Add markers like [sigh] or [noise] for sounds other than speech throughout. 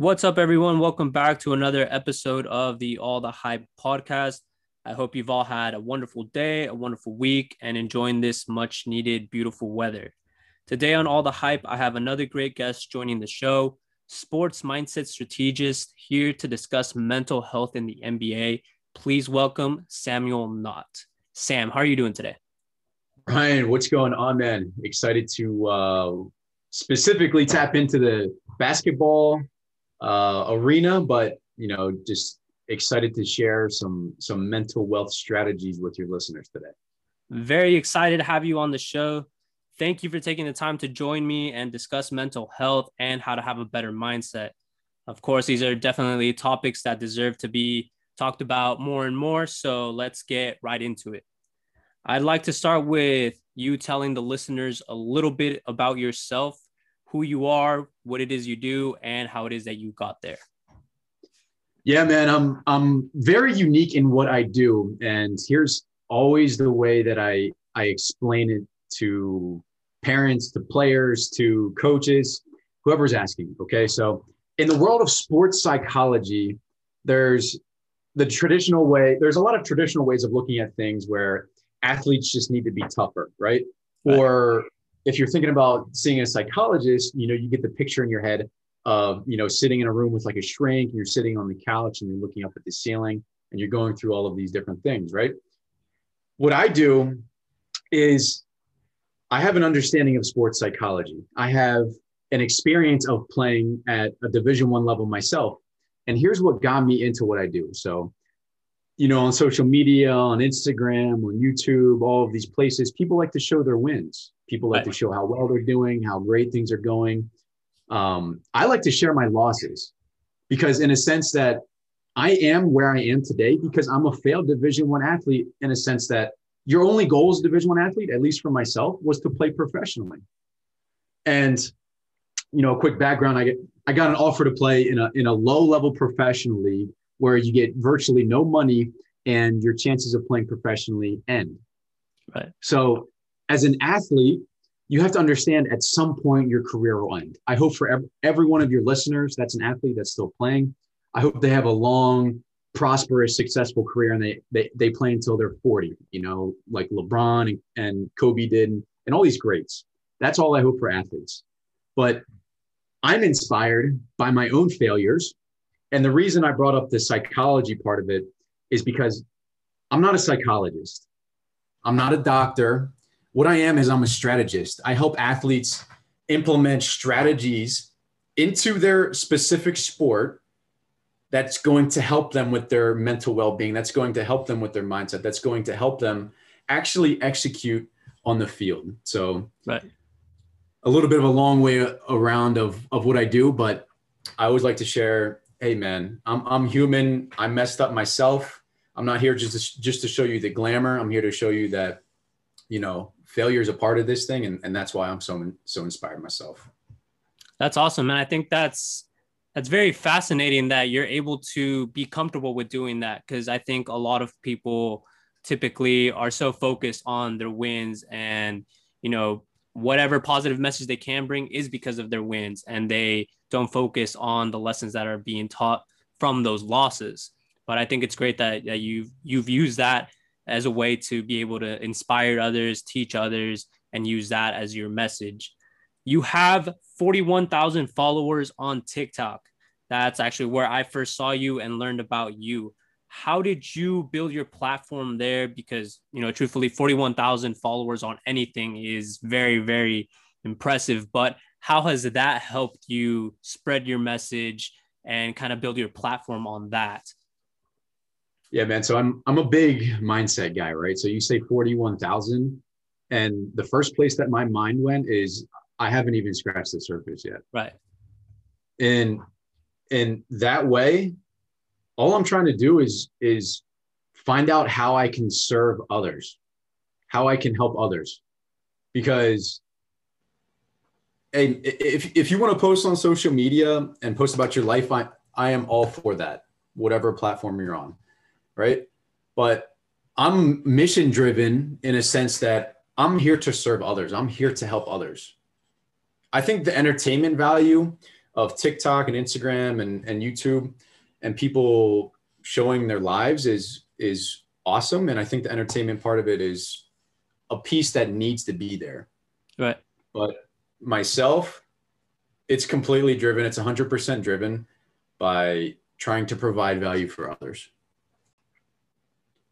What's up, everyone? Welcome back to another episode of the All the Hype podcast. I hope you've all had a wonderful day, a wonderful week, and enjoying this much needed, beautiful weather. Today on All the Hype, I have another great guest joining the show, sports mindset strategist, here to discuss mental health in the NBA. Please welcome Samuel Knott. Sam, how are you doing today? Ryan, what's going on, man? Excited to uh, specifically tap into the basketball uh, arena, but you know, just excited to share some some mental wealth strategies with your listeners today. Very excited to have you on the show. Thank you for taking the time to join me and discuss mental health and how to have a better mindset. Of course, these are definitely topics that deserve to be talked about more and more. So let's get right into it. I'd like to start with you telling the listeners a little bit about yourself, who you are, what it is you do, and how it is that you got there. Yeah, man, I'm I'm very unique in what I do, and here's always the way that I I explain it to parents, to players, to coaches, whoever's asking. Okay, so in the world of sports psychology, there's the traditional way. There's a lot of traditional ways of looking at things where athletes just need to be tougher, right? right? Or if you're thinking about seeing a psychologist, you know, you get the picture in your head of, you know, sitting in a room with like a shrink and you're sitting on the couch and you're looking up at the ceiling and you're going through all of these different things, right? What I do is I have an understanding of sports psychology. I have an experience of playing at a division one level myself. And here's what got me into what I do. So you know, on social media, on Instagram, on YouTube, all of these places, people like to show their wins. People like right. to show how well they're doing, how great things are going. Um, I like to share my losses because, in a sense, that I am where I am today because I'm a failed Division One athlete. In a sense that your only goal as a Division One athlete, at least for myself, was to play professionally. And you know, a quick background: I get I got an offer to play in a in a low level professional league where you get virtually no money and your chances of playing professionally end. Right. So, as an athlete, you have to understand at some point your career will end. I hope for every, every one of your listeners that's an athlete that's still playing, I hope they have a long, prosperous, successful career and they they, they play until they're 40, you know, like LeBron and, and Kobe did and, and all these greats. That's all I hope for athletes. But I'm inspired by my own failures and the reason I brought up the psychology part of it is because I'm not a psychologist. I'm not a doctor. What I am is I'm a strategist. I help athletes implement strategies into their specific sport that's going to help them with their mental well-being that's going to help them with their mindset that's going to help them actually execute on the field so right. a little bit of a long way around of, of what i do but i always like to share hey man, I'm I'm human. I messed up myself. I'm not here just to, just to show you the glamour. I'm here to show you that, you know, failure is a part of this thing, and and that's why I'm so so inspired myself. That's awesome, and I think that's that's very fascinating that you're able to be comfortable with doing that because I think a lot of people typically are so focused on their wins and you know whatever positive message they can bring is because of their wins and they don't focus on the lessons that are being taught from those losses. But i think it's great that, that you've you've used that as a way to be able to inspire others teach others and use that as your message. You have 41,000 followers on TikTok. That's actually where i first saw you and learned about you how did you build your platform there? Because you know truthfully 41,000 followers on anything is very very impressive but how has that helped you spread your message and kind of build your platform on that? Yeah man. So i'm i'm a big mindset guy right? So you say 41,000 and the first place that my mind went is i haven't even scratched the surface yet. Right. And and that way all I'm trying to do is is find out how I can serve others, how I can help others. Because and if if you want to post on social media and post about your life, I, I am all for that, whatever platform you're on. Right. But I'm mission driven in a sense that I'm here to serve others. I'm here to help others. I think the entertainment value of TikTok and Instagram and, and YouTube and people showing their lives is is awesome. And I think the entertainment part of it is a piece that needs to be there. Right. But myself, it's completely driven. It's 100% driven by trying to provide value for others.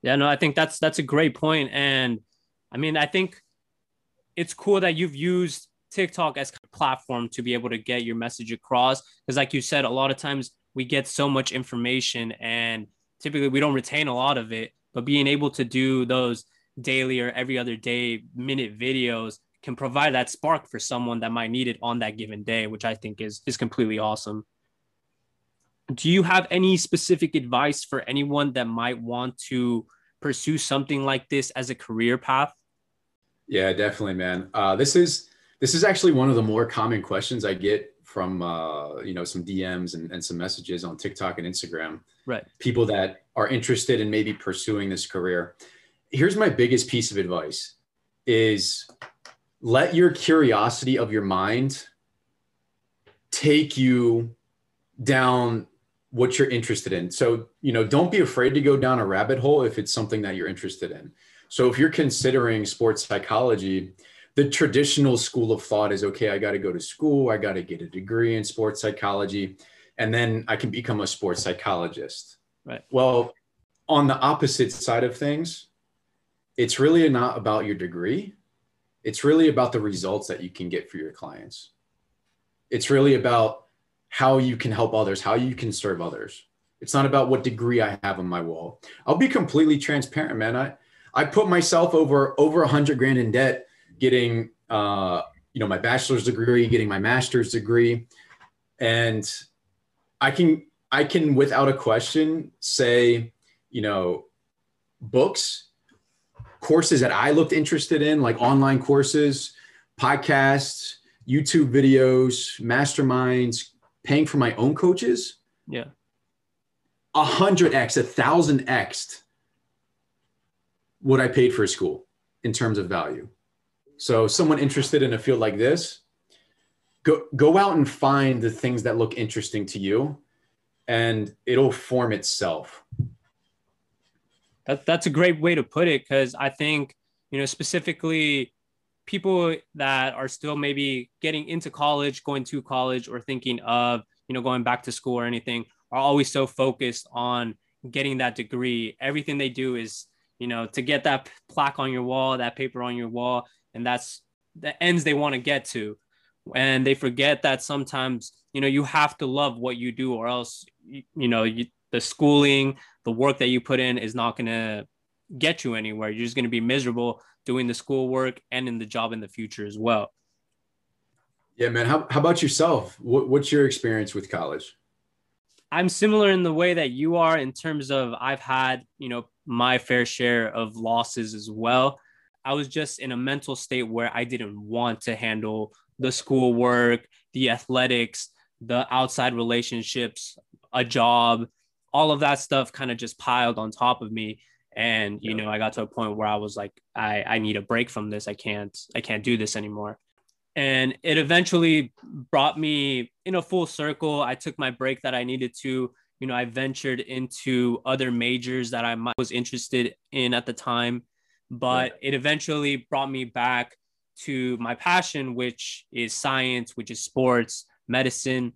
Yeah, no, I think that's that's a great point, and I mean, I think it's cool that you've used TikTok as a platform to be able to get your message across. Because, like you said, a lot of times we get so much information, and typically we don't retain a lot of it. But being able to do those daily or every other day minute videos can provide that spark for someone that might need it on that given day, which I think is is completely awesome do you have any specific advice for anyone that might want to pursue something like this as a career path? Yeah, definitely, man. Uh, this is this is actually one of the more common questions I get from uh, you know some DMs and, and some messages on TikTok and Instagram. Right. People that are interested in maybe pursuing this career. Here's my biggest piece of advice: is let your curiosity of your mind take you down what you're interested in. So, you know, don't be afraid to go down a rabbit hole if it's something that you're interested in. So, if you're considering sports psychology, the traditional school of thought is okay, I got to go to school, I got to get a degree in sports psychology, and then I can become a sports psychologist. Right. Well, on the opposite side of things, it's really not about your degree. It's really about the results that you can get for your clients. It's really about how you can help others, how you can serve others. It's not about what degree I have on my wall. I'll be completely transparent, man. I, I put myself over over a hundred grand in debt getting uh, you know my bachelor's degree, getting my master's degree, and I can I can without a question say you know books, courses that I looked interested in, like online courses, podcasts, YouTube videos, masterminds, paying for my own coaches, yeah, a hundred x, a thousand x what I paid for a school in terms of value. So, someone interested in a field like this, go go out and find the things that look interesting to you, and it'll form itself. That that's a great way to put it because I think you know specifically people that are still maybe getting into college, going to college, or thinking of, you know, going back to school or anything are always so focused on getting that degree. Everything they do is, you know, to get that plaque on your wall, that paper on your wall. And that's the ends they want to get to. And they forget that sometimes, you know, you have to love what you do or else, you, you know, you, the schooling, the work that you put in is not going to get you anywhere. You're just going to be miserable doing the schoolwork and in the job in the future as well. Yeah, man. How, how about yourself? What, what's your experience with college? I'm similar in the way that you are in terms of I've had, you know, my fair share of losses as well. I was just in a mental state where I didn't want to handle the schoolwork, the athletics, the outside relationships, a job, all of that stuff kind of just piled on top of me. And you yeah. know i got to a point where i was like i i need a break from this. I can't i can't do this anymore. And it eventually brought me in a full circle. I took my break that i needed to. You know i ventured into other majors that i was interested in at the time but yeah. it eventually brought me back to my passion which is science which is sports medicine.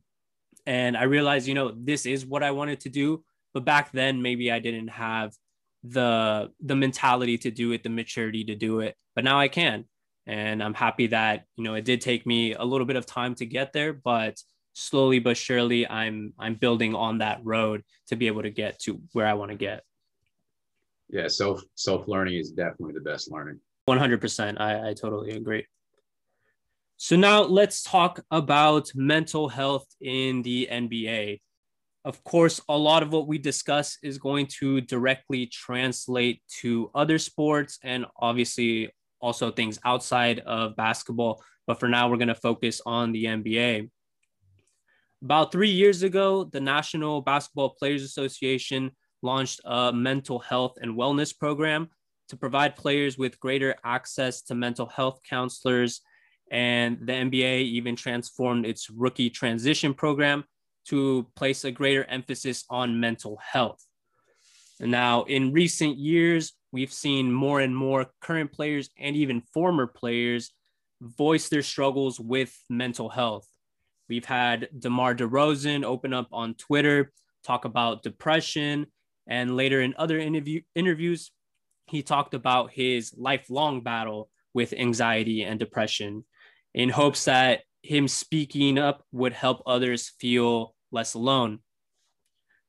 And i realized you know this is what i wanted to do. But back then maybe i didn't have the the mentality to do it the maturity to do it but now i can. And i'm happy that you know it did take me a little bit of time to get there but slowly but surely i'm i'm building on that road to be able to get to where i want to get yeah self self learning is definitely the best learning 100% i i totally agree so now let's talk about mental health in the nba of course, a lot of what we discuss is going to directly translate to other sports and obviously also things outside of basketball. But for now, we're going to focus on the NBA. About three years ago, the National Basketball Players Association launched a mental health and wellness program to provide players with greater access to mental health counselors And the NBA even transformed its rookie transition program to place a greater emphasis on mental health. Now, in recent years, we've seen more and more current players and even former players voice their struggles with mental health. We've had DeMar DeRozan open up on Twitter, talk about depression, and later in other interview, interviews, he talked about his lifelong battle with anxiety and depression in hopes that him speaking up would help others feel less alone.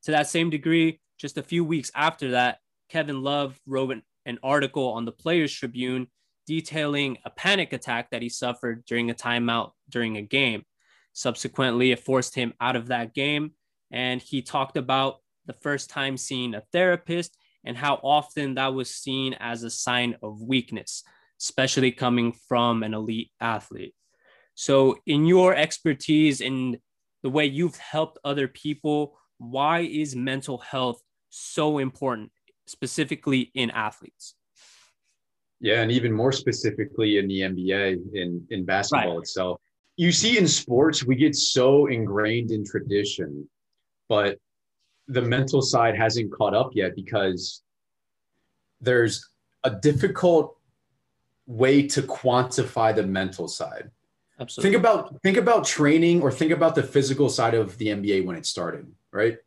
To that same degree, just a few weeks after that, Kevin Love wrote an article on the Players Tribune detailing a panic attack that he suffered during a timeout during a game. Subsequently, it forced him out of that game. And he talked about the first time seeing a therapist and how often that was seen as a sign of weakness, especially coming from an elite athlete. So, in your expertise in the way you've helped other people, why is mental health so important, specifically in athletes? Yeah, and even more specifically in the NBA, in in basketball right. itself. You see in sports, we get so ingrained in tradition, but the mental side hasn't caught up yet because there's a difficult way to quantify the mental side. Absolutely. Think about think about training or think about the physical side of the NBA when it started, right?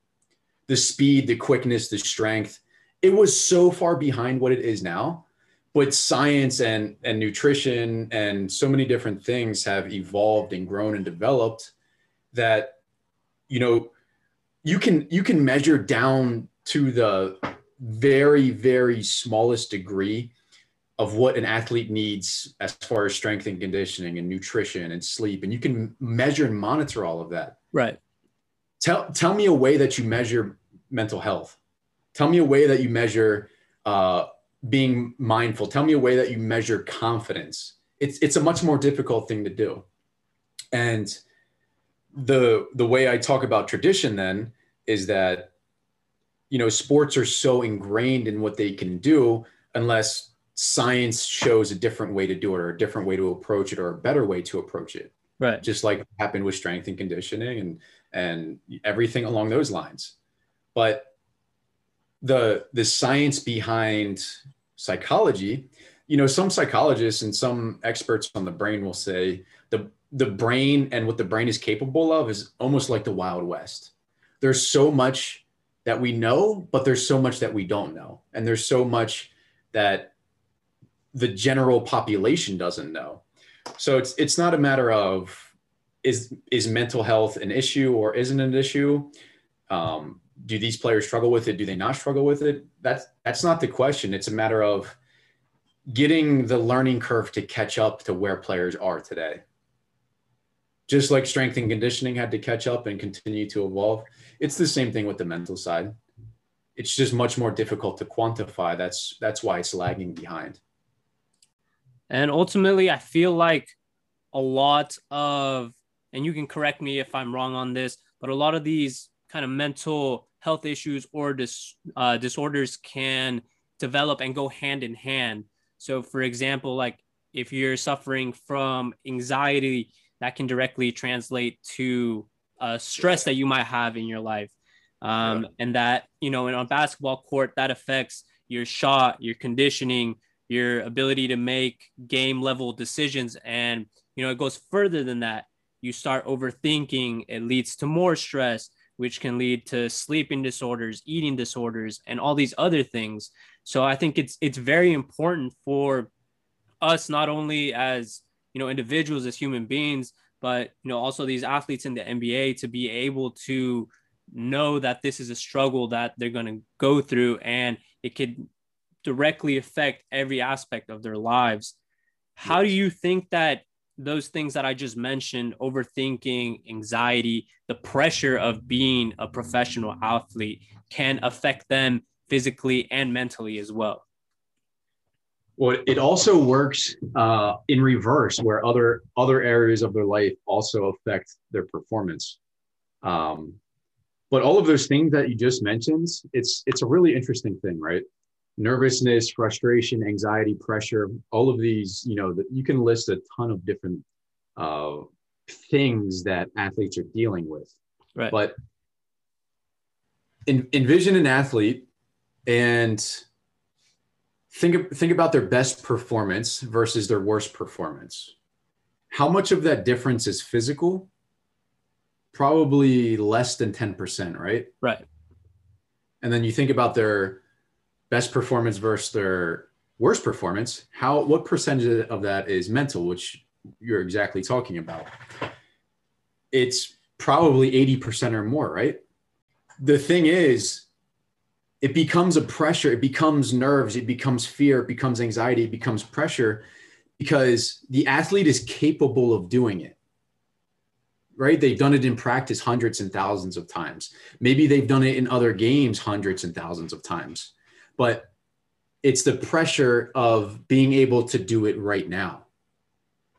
The speed, the quickness, the strength. It was so far behind what it is now. But science and and nutrition and so many different things have evolved and grown and developed that you know you can you can measure down to the very very smallest degree of what an athlete needs as far as strength and conditioning and nutrition and sleep. And you can measure and monitor all of that. Right. Tell tell me a way that you measure mental health. Tell me a way that you measure uh, being mindful. Tell me a way that you measure confidence. It's it's a much more difficult thing to do. And the the way i talk about tradition then is that you know sports are so ingrained in what they can do unless science shows a different way to do it or a different way to approach it or a better way to approach it. Right. Just like happened with strength and conditioning and and everything along those lines. But the the science behind psychology you know some psychologists and some experts on the brain will say the the brain and what the brain is capable of is almost like the wild west there's so much that we know but there's so much that we don't know and there's so much that the general population doesn't know. So it's it's not a matter of is is mental health an issue or isn't an issue? Um, do these players struggle with it? Do they not struggle with it? That's that's not the question. It's a matter of getting the learning curve to catch up to where players are today. Just like strength and conditioning had to catch up and continue to evolve, it's the same thing with the mental side. It's just much more difficult to quantify. That's that's why it's lagging behind. And ultimately, I feel like a lot of, and you can correct me if I'm wrong on this, but a lot of these kind of mental health issues or dis, uh, disorders can develop and go hand in hand. So, for example, like if you're suffering from anxiety, that can directly translate to uh, stress that you might have in your life. Um, yeah. And that, you know, in a basketball court, that affects your shot, your conditioning, your ability to make game level decisions. And, you know, it goes further than that. You start overthinking, it leads to more stress, which can lead to sleeping disorders, eating disorders, and all these other things. So I think it's it's very important for us not only as you know individuals as human beings, but you know also these athletes in the NBA to be able to know that this is a struggle that they're going to go through and it could directly affect every aspect of their lives. How do you think that those things that I just mentioned, overthinking, anxiety, the pressure of being a professional athlete can affect them physically and mentally as well? Well, it also works uh, in reverse, where other other areas of their life also affect their performance. Um, but all of those things that you just mentioned, it's it's a really interesting thing, right? nervousness, frustration, anxiety, pressure, all of these, you know, that you can list a ton of different uh, things that athletes are dealing with. Right. But in, envision an athlete and think think about their best performance versus their worst performance. How much of that difference is physical? Probably less than 10%, right? Right. And then you think about their best performance versus their worst performance. How what percentage of that is mental, which you're exactly talking about? It's probably 80% or more, right? The thing is, it becomes a pressure, it becomes nerves, it becomes fear, it becomes anxiety, it becomes pressure because the athlete is capable of doing it. Right? They've done it in practice hundreds and thousands of times. Maybe they've done it in other games hundreds and thousands of times. But it's the pressure of being able to do it right now.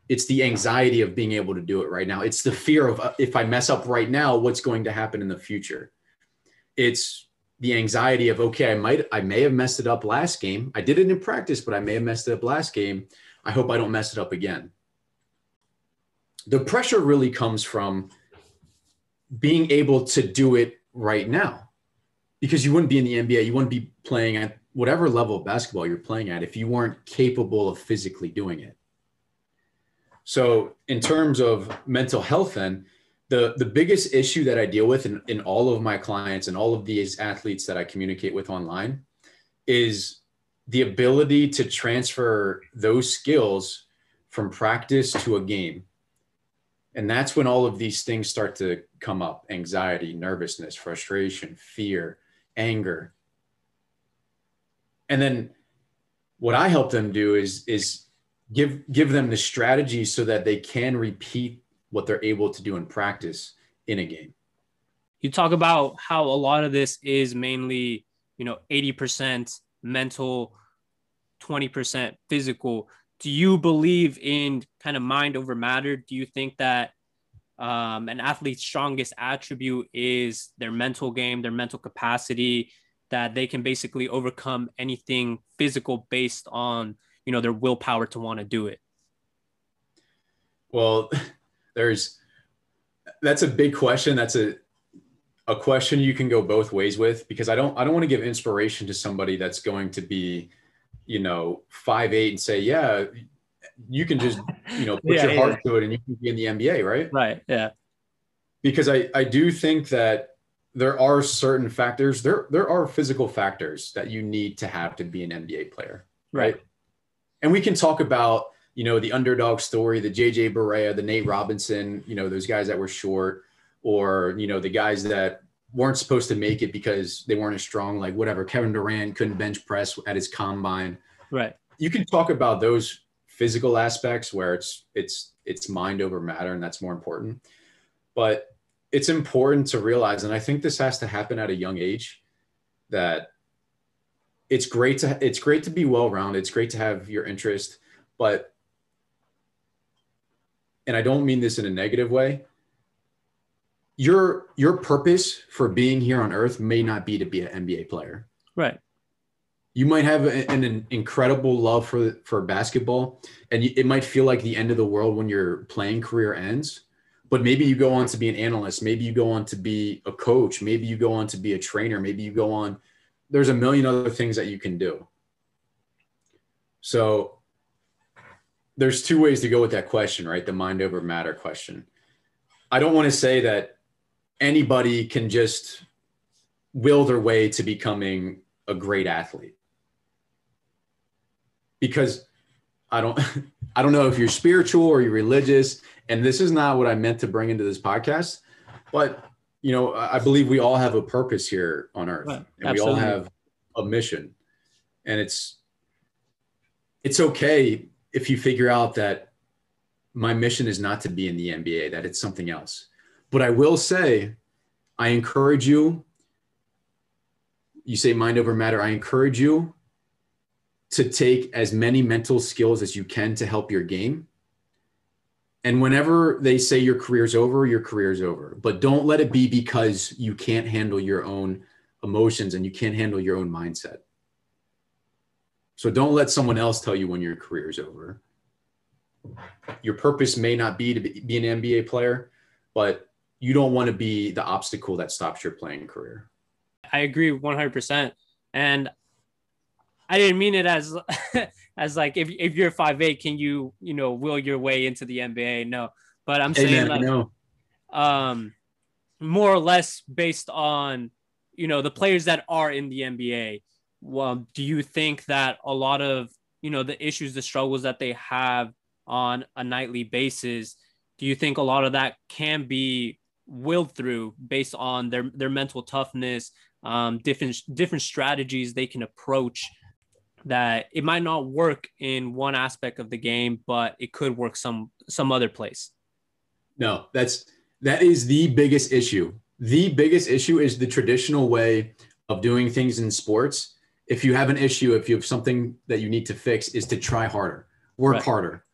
It's the anxiety of being able to do it right now. It's the fear of uh, if I mess up right now, what's going to happen in the future. It's the anxiety of okay, I might I may have messed it up last game. I did it in practice, but I may have messed it up last game. I hope I don't mess it up again. The pressure really comes from being able to do it right now. Because you wouldn't be in the NBA, you wouldn't be playing at whatever level of basketball you're playing at if you weren't capable of physically doing it. So, in terms of mental health, then the the biggest issue that I deal with in, in all of my clients and all of these athletes that I communicate with online is the ability to transfer those skills from practice to a game. And that's when all of these things start to come up anxiety, nervousness, frustration, fear, anger. And then what I help them do is, is give, give them the strategy so that they can repeat what they're able to do in practice in a game. You talk about how a lot of this is mainly, you know, 80% mental, 20% physical. Do you believe in kind of mind over matter? Do you think that um, an athlete's strongest attribute is their mental game, their mental capacity, that they can basically overcome anything physical based on, you know, their willpower to want to do it? Well, [laughs] there's that's a big question. That's a a question you can go both ways with because I don't I don't want to give inspiration to somebody that's going to be, you know, five eight and say, yeah, you can just you know [laughs] put yeah, your yeah. heart to it and you can be in the NBA, right? Right. Yeah. Because I I do think that there are certain factors there there are physical factors that you need to have to be an NBA player, right? right. And we can talk about you know, the underdog story, the JJ Barea, the Nate Robinson, you know, those guys that were short, or, you know, the guys that weren't supposed to make it because they weren't as strong, like whatever. Kevin Durant couldn't bench press at his combine. Right. You can talk about those physical aspects where it's it's it's mind over matter and that's more important. But it's important to realize, and I think this has to happen at a young age, that it's great to it's great to be well rounded. It's great to have your interest, but and I don't mean this in a negative way, your your purpose for being here on earth may not be to be an NBA player. Right. You might have an, an incredible love for for basketball, and it might feel like the end of the world when your playing career ends. But maybe you go on to be an analyst. Maybe you go on to be a coach. Maybe you go on to be a trainer. Maybe you go on. There's a million other things that you can do. So there's two ways to go with that question, right? The mind over matter question. I don't want to say that anybody can just will their way to becoming a great athlete. Because I don't [laughs] I don't know if you're spiritual or you're religious and this is not what I meant to bring into this podcast, but you know, I believe we all have a purpose here on earth and Absolutely. we all have a mission. And it's it's okay if you figure out that my mission is not to be in the NBA, that it's something else. But I will say, I encourage you. You say mind over matter. I encourage you to take as many mental skills as you can to help your game. And whenever they say your career's over, your career's over. But don't let it be because you can't handle your own emotions and you can't handle your own mindset. So don't let someone else tell you when your career is over. your purpose may not be to be, be an NBA player, but you don't want to be the obstacle that stops your playing career. I agree 100%. And I didn't mean it as [laughs] as like if, if you're five eight, can you you know will your way into the NBA? No, but I'm saying like, um, more or less based on you know the players that are in the NBA. Well, do you think that a lot of you know the issues, the struggles that they have on a nightly basis, do you think a lot of that can be willed through based on their their mental toughness, um, different different strategies they can approach that it might not work in one aspect of the game, but it could work some some other place. No, that's that is the biggest issue. The biggest issue is the traditional way of doing things in sports. If you have an issue, if you have something that you need to fix, is to try harder, work right. harder,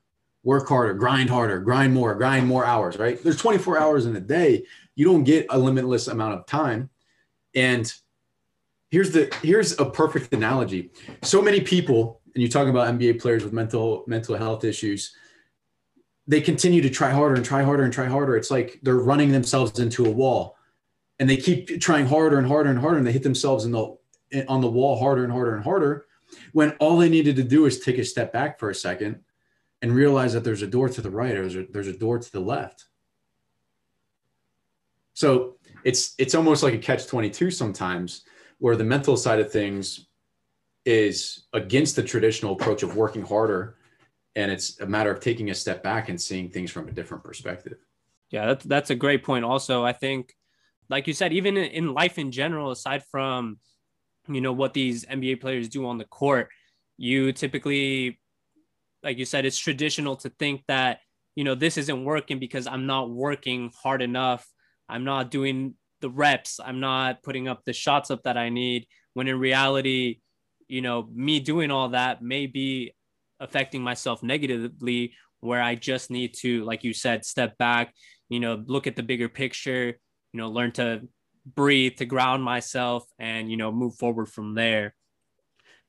work harder, grind harder, grind more, grind more hours, right? There's 24 hours in a day. You don't get a limitless amount of time. And here's the here's a perfect analogy. So many people, and you talk about NBA players with mental mental health issues, they continue to try harder and try harder and try harder. It's like they're running themselves into a wall, and they keep trying harder and harder and harder, and they hit themselves in the on the wall harder and harder and harder. When all they needed to do is take a step back for a second and realize that there's a door to the right or there's a, door to the left. So it's it's almost like a catch 22 sometimes where the mental side of things is against the traditional approach of working harder and it's a matter of taking a step back and seeing things from a different perspective yeah that's, that's a great point also i think like you said even in life in general aside from you know what these nba players do on the court you typically like you said it's traditional to think that you know this isn't working because i'm not working hard enough i'm not doing the reps. I'm not putting up the shots up that I need. When in reality, you know, me doing all that may be affecting myself negatively, where I just need to, like you said, step back, you know, look at the bigger picture, you know, learn to breathe, to ground myself, and, you know, move forward from there.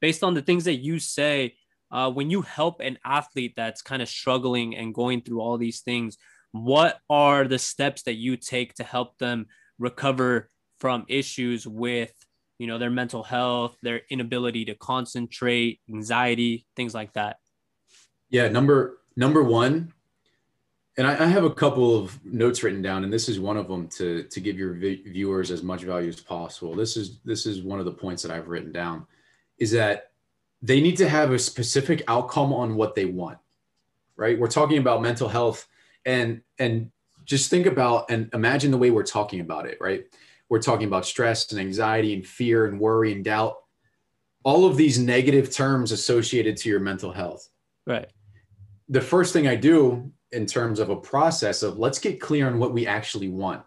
Based on the things that you say, uh, when you help an athlete that's kind of struggling and going through all these things, what are the steps that you take to help them recover from issues with you know their mental health their inability to concentrate anxiety things like that yeah number number one and I, I have a couple of notes written down and this is one of them to to give your vi- viewers as much value as possible this is this is one of the points that i've written down is that they need to have a specific outcome on what they want right we're talking about mental health and and just think about and imagine the way we're talking about it, right? We're talking about stress and anxiety and fear and worry and doubt, all of these negative terms associated to your mental health. Right. The first thing I do in terms of a process of let's get clear on what we actually want.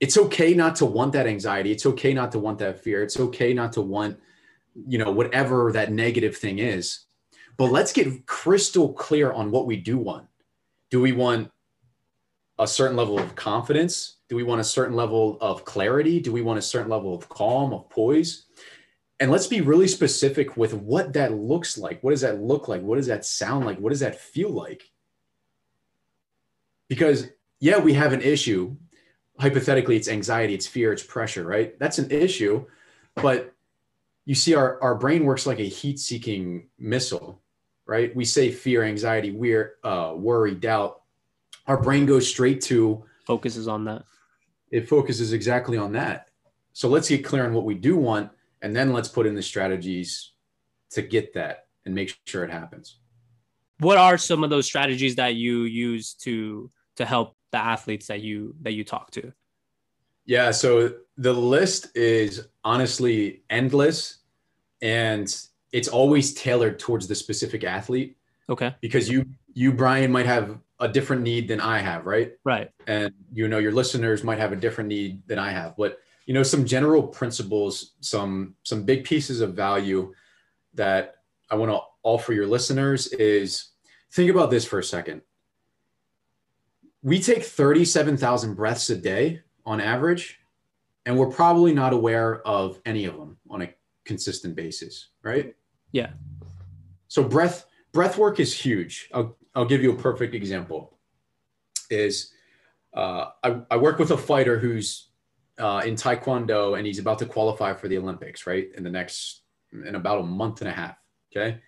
It's okay not to want that anxiety. It's okay not to want that fear. It's okay not to want, you know, whatever that negative thing is. But let's get crystal clear on what we do want. Do we want a certain level of confidence? Do we want a certain level of clarity? Do we want a certain level of calm, of poise? And let's be really specific with what that looks like. What does that look like? What does that sound like? What does that feel like? Because, yeah, we have an issue. Hypothetically, it's anxiety, it's fear, it's pressure, right? That's an issue. But you see, our, our brain works like a heat seeking missile, right? We say fear, anxiety, weir, uh, worry, doubt our brain goes straight to focuses on that. It focuses exactly on that. So let's get clear on what we do want, and then let's put in the strategies to get that and make sure it happens. What are some of those strategies that you use to to help the athletes that you that you talk to? Yeah, so the list is honestly endless and it's always tailored towards the specific athlete. Okay. Because you you Brian might have a different need than I have, right? Right. And you know, your listeners might have a different need than I have, but you know, some general principles, some some big pieces of value that I want to offer your listeners is think about this for a second. We take 37,000 breaths a day on average, and we're probably not aware of any of them on a consistent basis, right? Yeah. So breath breath work is huge. I'll, I'll give you a perfect example. Is uh, I, I work with a fighter who's uh, in Taekwondo and he's about to qualify for the Olympics, right? In the next, in about a month and a half. Okay.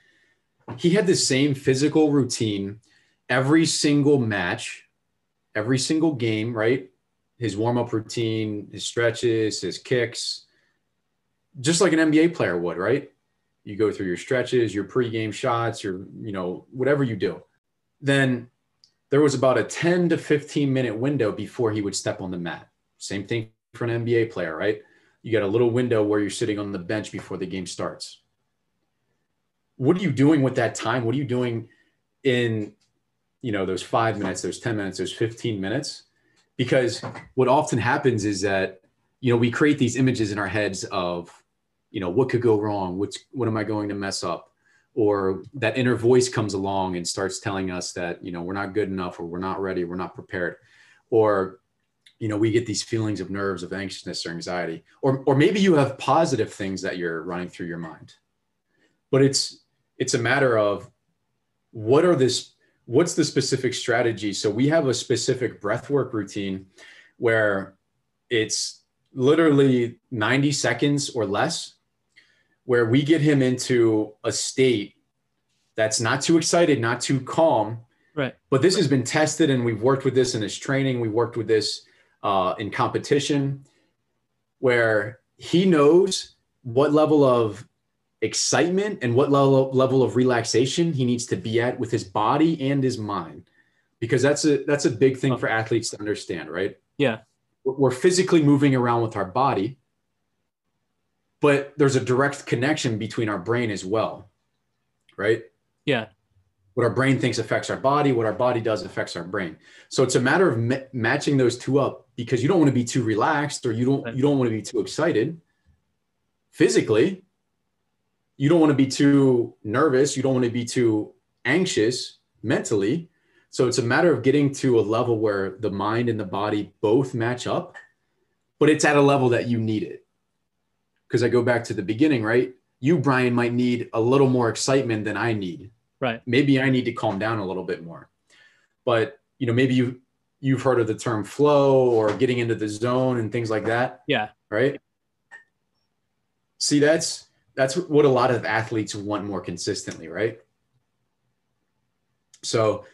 He had the same physical routine every single match, every single game, right? His warm up routine, his stretches, his kicks, just like an NBA player would, right? You go through your stretches, your pregame shots, your, you know, whatever you do. Then there was about a 10 to 15 minute window before he would step on the mat. Same thing for an NBA player, right? You got a little window where you're sitting on the bench before the game starts. What are you doing with that time? What are you doing in, you know, those five minutes, those 10 minutes, those 15 minutes? Because what often happens is that, you know, we create these images in our heads of, you know, what could go wrong? What's, what am I going to mess up? Or that inner voice comes along and starts telling us that, you know, we're not good enough or we're not ready, we're not prepared. Or you know we get these feelings of nerves of anxiousness or anxiety or or maybe you have positive things that you're running through your mind but it's it's a matter of what are this what's the specific strategy? So we have a specific breath work routine where it's literally 90 seconds or less where we get him into a state that's not too excited not too calm. Right. But this has been tested and we've worked with this in his training. We worked with this uh, in competition where he knows what level of excitement and what level, level of relaxation he needs to be at with his body and his mind. Because that's a that's a big thing for athletes to understand right? Yeah. We're physically moving around with our body but there's a direct connection between our brain as well right? Yeah. What our brain thinks affects our body what our body does affects our brain. So it's a matter of ma- matching those two up because you don't want to be too relaxed or you don't you don't want to be too excited physically you don't want to be too nervous you don't want to be too anxious mentally so it's a matter of getting to a level where the mind and the body both match up but it's at a level that you need it because i go back to the beginning right you brian might need a little more excitement than i need Right. Maybe I need to calm down a little bit more. But, you know, maybe you you've heard of the term flow or getting into the zone and things like that. Yeah. Right? See, that's that's what a lot of athletes want more consistently, right? So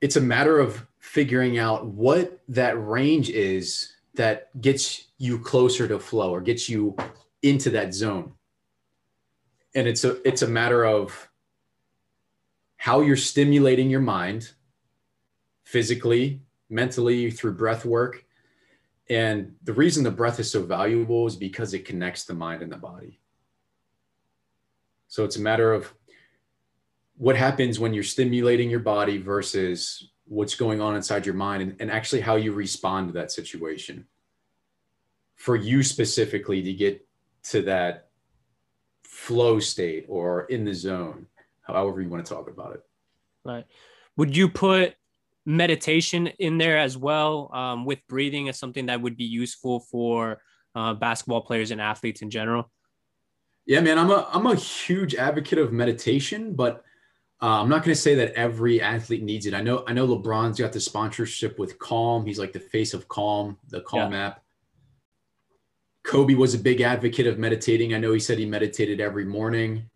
it's a matter of figuring out what that range is that gets you closer to flow or gets you into that zone. And it's a it's a matter of how you're stimulating your mind physically, mentally through breath work. And the reason the breath is so valuable is because it connects the mind and the body. So it's a matter of what happens when you're stimulating your body versus what's going on inside your mind and, and actually how you respond to that situation. For you specifically to get to that flow state or in the zone however you want to talk about it. Right. Would you put meditation in there as well um, with breathing as something that would be useful for uh, basketball players and athletes in general? Yeah, man, I'm a I'm a huge advocate of meditation, but uh, I'm not going to say that every athlete needs it. I know I know LeBron's got the sponsorship with Calm. He's like the face of Calm, the Calm yeah. app. Kobe was a big advocate of meditating. I know he said he meditated every morning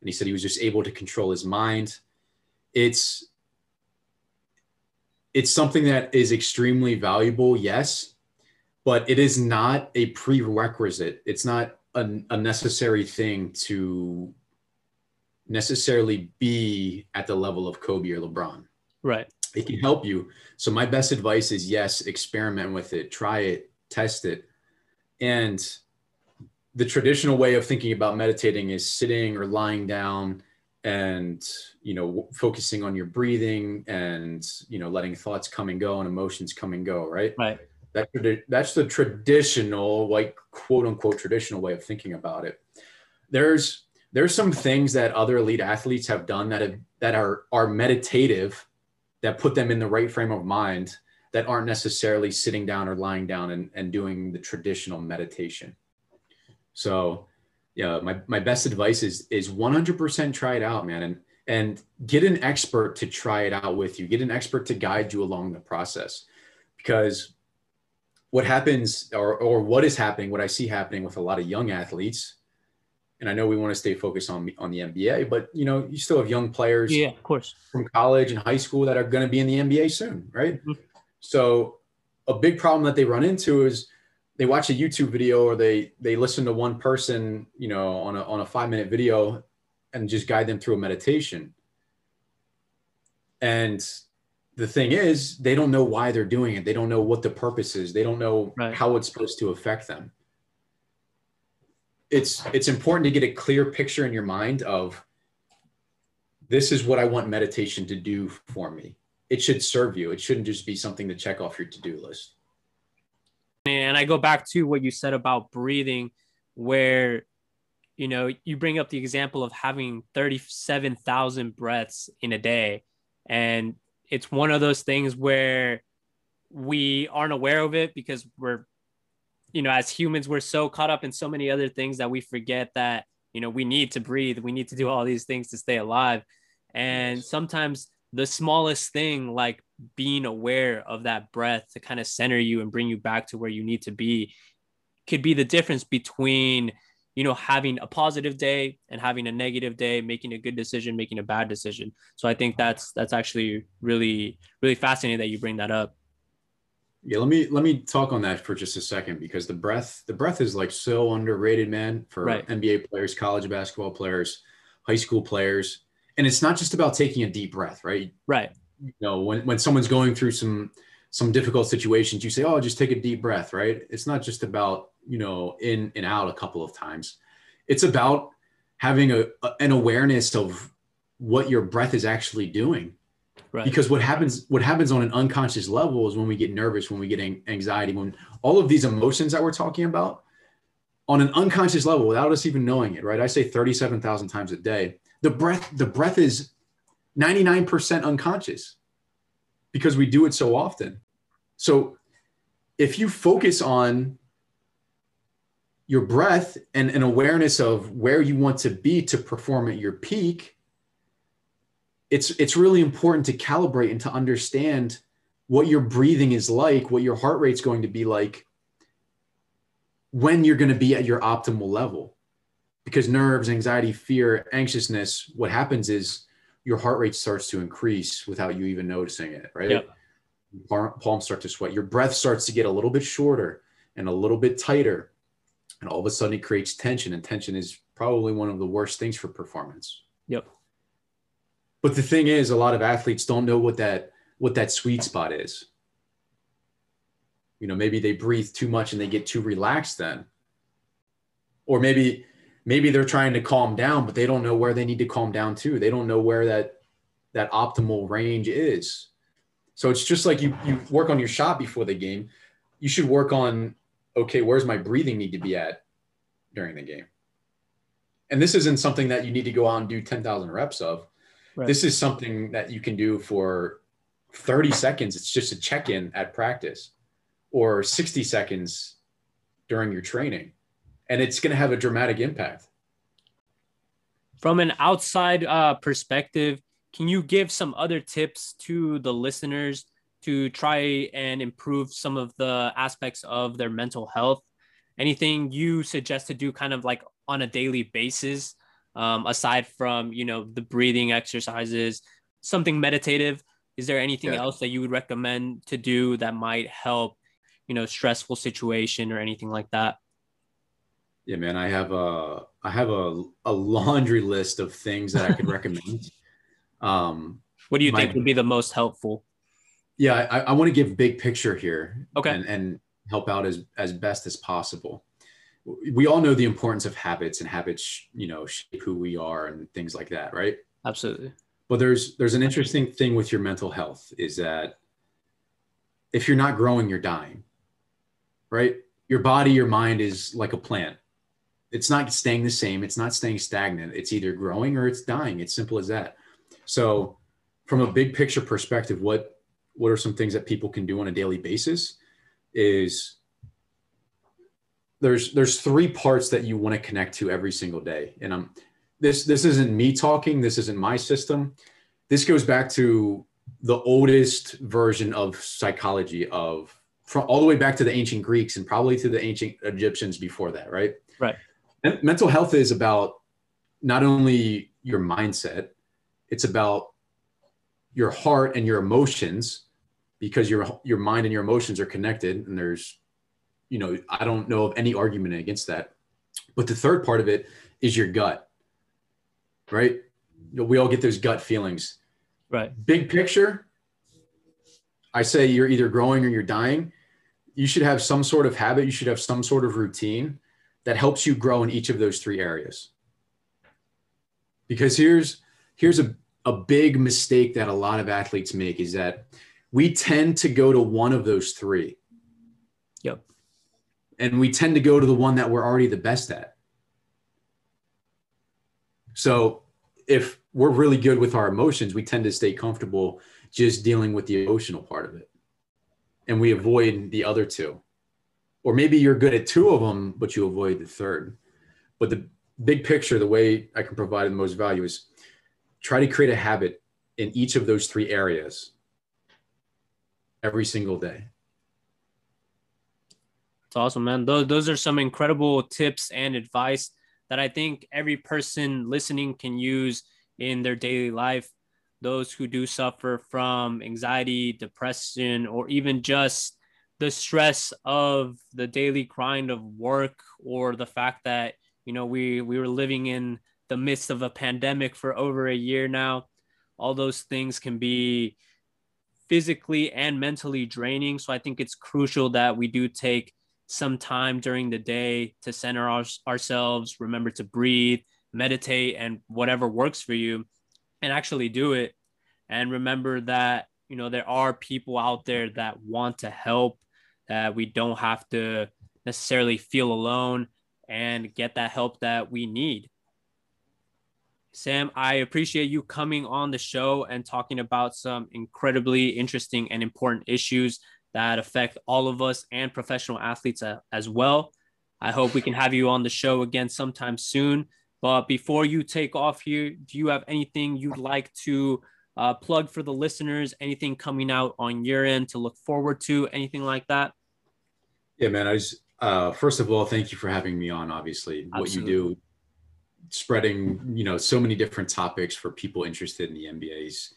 and he said he was just able to control his mind it's it's something that is extremely valuable yes but it is not a prerequisite it's not a, a necessary thing to necessarily be at the level of kobe or lebron. Right. It can help you. So my best advice is yes experiment with it try it test it. And the traditional way of thinking about meditating is sitting or lying down and you know focusing on your breathing and you know letting thoughts come and go and emotions come and go right? Right that, that's the traditional like quote unquote traditional way of thinking about it there's there's some things that other elite athletes have done that have that are are meditative that put them in the right frame of mind that aren't necessarily sitting down or lying down and, and doing the traditional meditation so yeah, my, my best advice is is 100% try it out, man. And and get an expert to try it out with you. Get an expert to guide you along the process because what happens or, or what is happening, what I see happening with a lot of young athletes, and I know we want to stay focused on on the NBA, but you know, you still have young players yeah, of course, from college and high school that are going to be in the NBA soon, right? Mm-hmm. So a big problem that they run into is they watch a YouTube video or they they listen to one person, you know, on a on a 5-minute video and just guide them through a meditation. And the thing is, they don't know why they're doing it. They don't know what the purpose is. They don't know right. how it's supposed to affect them. It's it's important to get a clear picture in your mind of this is what I want meditation to do for me. It should serve you. It shouldn't just be something to check off your to-do list. And I go back to what you said about breathing, where you know you bring up the example of having 37,000 breaths in a day and it's one of those things where we aren't aware of it because we're you know as humans we're so caught up in so many other things that we forget that you know we need to breathe. We need to do all these things to stay alive. And sometimes the smallest thing like being aware of that breath to kind of center you and bring you back to where you need to be could be the difference between you know, having a positive day and having a negative day, making a good decision, making a bad decision. So I think that's that's actually really really fascinating that you bring that up. Yeah, let me let me talk on that for just a second because the breath the breath is like so underrated, man, for right. NBA players, college basketball players, high school players. And it's not just about taking a deep breath, right? Right. You know, when when someone's going through some some difficult situations, you say, "Oh, just take a deep breath," right? It's not just about you know in and out a couple of times. It's about having a, a an awareness of what your breath is actually doing. Right. Because what happens what happens on an unconscious level is when we get nervous, when we get anxiety, when all of these emotions that we're talking about on an unconscious level without us even knowing it, right? I say 37,000 times a day. The breath the breath is 99% unconscious because we do it so often. So if you focus on your breath and an awareness of where you want to be to perform at your peak, it's it's really important to calibrate and to understand what your breathing is like, what your heart rate's going to be like when you're going to be at your optimal level. Because nerves, anxiety, fear, anxiousness, what happens is your heart rate starts to increase without you even noticing it, right? Yep. Palms start to sweat. Your breath starts to get a little bit shorter and a little bit tighter. And all of a sudden it creates tension, and tension is probably one of the worst things for performance. Yep. But the thing is, a lot of athletes don't know what that what that sweet spot is. You know, maybe they breathe too much and they get too relaxed then. Or maybe maybe they're trying to calm down but they don't know where they need to calm down to they don't know where that that optimal range is so it's just like you you work on your shot before the game you should work on okay where's my breathing need to be at during the game and this isn't something that you need to go out and do 10,000 reps of right. this is something that you can do for 30 seconds it's just a check-in at practice or 60 seconds during your training and it's going to have a dramatic impact. From an outside uh, perspective, can you give some other tips to the listeners to try and improve some of the aspects of their mental health? Anything you suggest to do kind of like on a daily basis, um, aside from, you know, the breathing exercises, something meditative? Is there anything yeah. else that you would recommend to do that might help, you know, stressful situation or anything like that? Yeah, man, I have a I have a, a laundry list of things that I could recommend. [laughs] Um, what do you my, think would be the most helpful? Yeah, I, I want to give big picture here. Okay. And, and help out as as best as possible. We all know the importance of habits and habits, you know, shape who we are and things like that, right? Absolutely. But there's there's an interesting thing with your mental health is that if you're not growing, you're dying. Right? Your body, your mind is like a plant it's not staying the same. It's not staying stagnant. It's either growing or it's dying. It's simple as that. So, from a big picture perspective, what what are some things that people can do on a daily basis? Is there's there's three parts that you want to connect to every single day, and I'm this this isn't me talking. This isn't my system. This goes back to the oldest version of psychology of from all the way back to the ancient Greeks and probably to the ancient Egyptians before that, right? Right. And mental health is about not only your mindset, it's about your heart and your emotions because your your mind and your emotions are connected and there's you know i don't know of any argument against that. But the third part of it is your gut right? We all get those gut feelings. Right. Big picture i say you're either growing or you're dying. You should have some sort of habit. You should have some sort of routine that helps you grow in each of those three areas. Because here's here's a, a big mistake that a lot of athletes make is that we tend to go to one of those three. Yep. And we tend to go to the one that we're already the best at. So if we're really good with our emotions, we tend to stay comfortable just dealing with the emotional part of it. And we avoid the other two. Or maybe you're good at two of them, but you avoid the third. But the big picture, the way I can provide the most value is try to create a habit in each of those three areas every single day. It's awesome, man. Those, those are some incredible tips and advice that I think every person listening can use in their daily life. Those who do suffer from anxiety, depression, or even just the stress of the daily grind of work or the fact that, you know, we, we were living in the midst of a pandemic for over a year now. All those things can be physically and mentally draining. So I think it's crucial that we do take some time during the day to center our, ourselves, remember to breathe, meditate, and whatever works for you, and actually do it. And remember that, you know, there are people out there that want to help, that we don't have to necessarily feel alone and get that help that we need. Sam, I appreciate you coming on the show and talking about some incredibly interesting and important issues that affect all of us and professional athletes uh, as well. I hope we can have you on the show again sometime soon. But before you take off here, do you have anything you'd like to uh, plug for the listeners? Anything coming out on your end to look forward to? Anything like that? Yeah, man. I just, uh, first of all, thank you for having me on. Obviously, Absolutely. what you do spreading you know so many different topics for people interested in the NBA's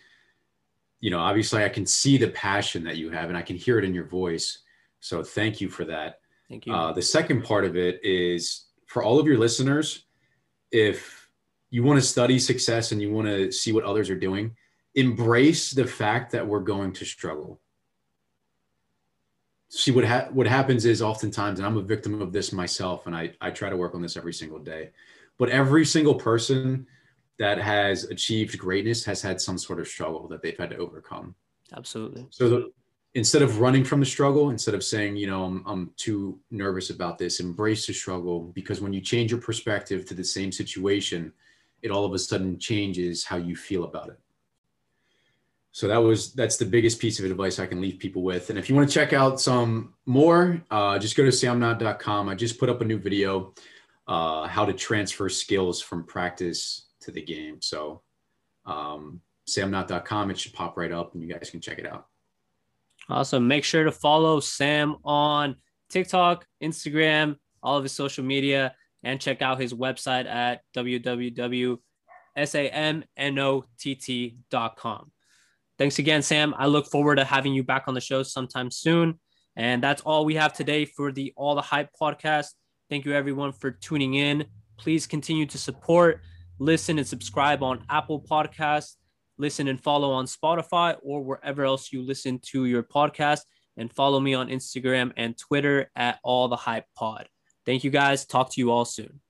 you know obviously I can see the passion that you have and I can hear it in your voice. So thank you for that. Thank you. Uh, the second part of it is for all of your listeners if you want to study success and you want to see what others are doing embrace the fact that we're going to struggle. See what ha- what happens is oftentimes and I'm a victim of this myself and I I try to work on this every single day but every single person that has achieved greatness has had some sort of struggle that they've had to overcome. Absolutely. So the, instead of running from the struggle, instead of saying, you know, I'm, I'm too nervous about this, embrace the struggle because when you change your perspective to the same situation, it all of a sudden changes how you feel about it. So that was that's the biggest piece of advice I can leave people with. And if you want to check out some more, uh, just go to samnott.com. I just put up a new video uh, how to transfer skills from practice to the game. So um, samnott.com, it should pop right up and you guys can check it out. Awesome. Make sure to follow Sam on TikTok, Instagram, all of his social media, and check out his website at www.samnott.com. Thanks again, Sam. I look forward to having you back on the show sometime soon. And that's all we have today for the All the Hype podcast. Thank you, everyone, for tuning in. Please continue to support, listen, and subscribe on Apple Podcasts. Listen and follow on Spotify or wherever else you listen to your podcast. And follow me on Instagram and Twitter at All the Hype Pod. Thank you, guys. Talk to you all soon.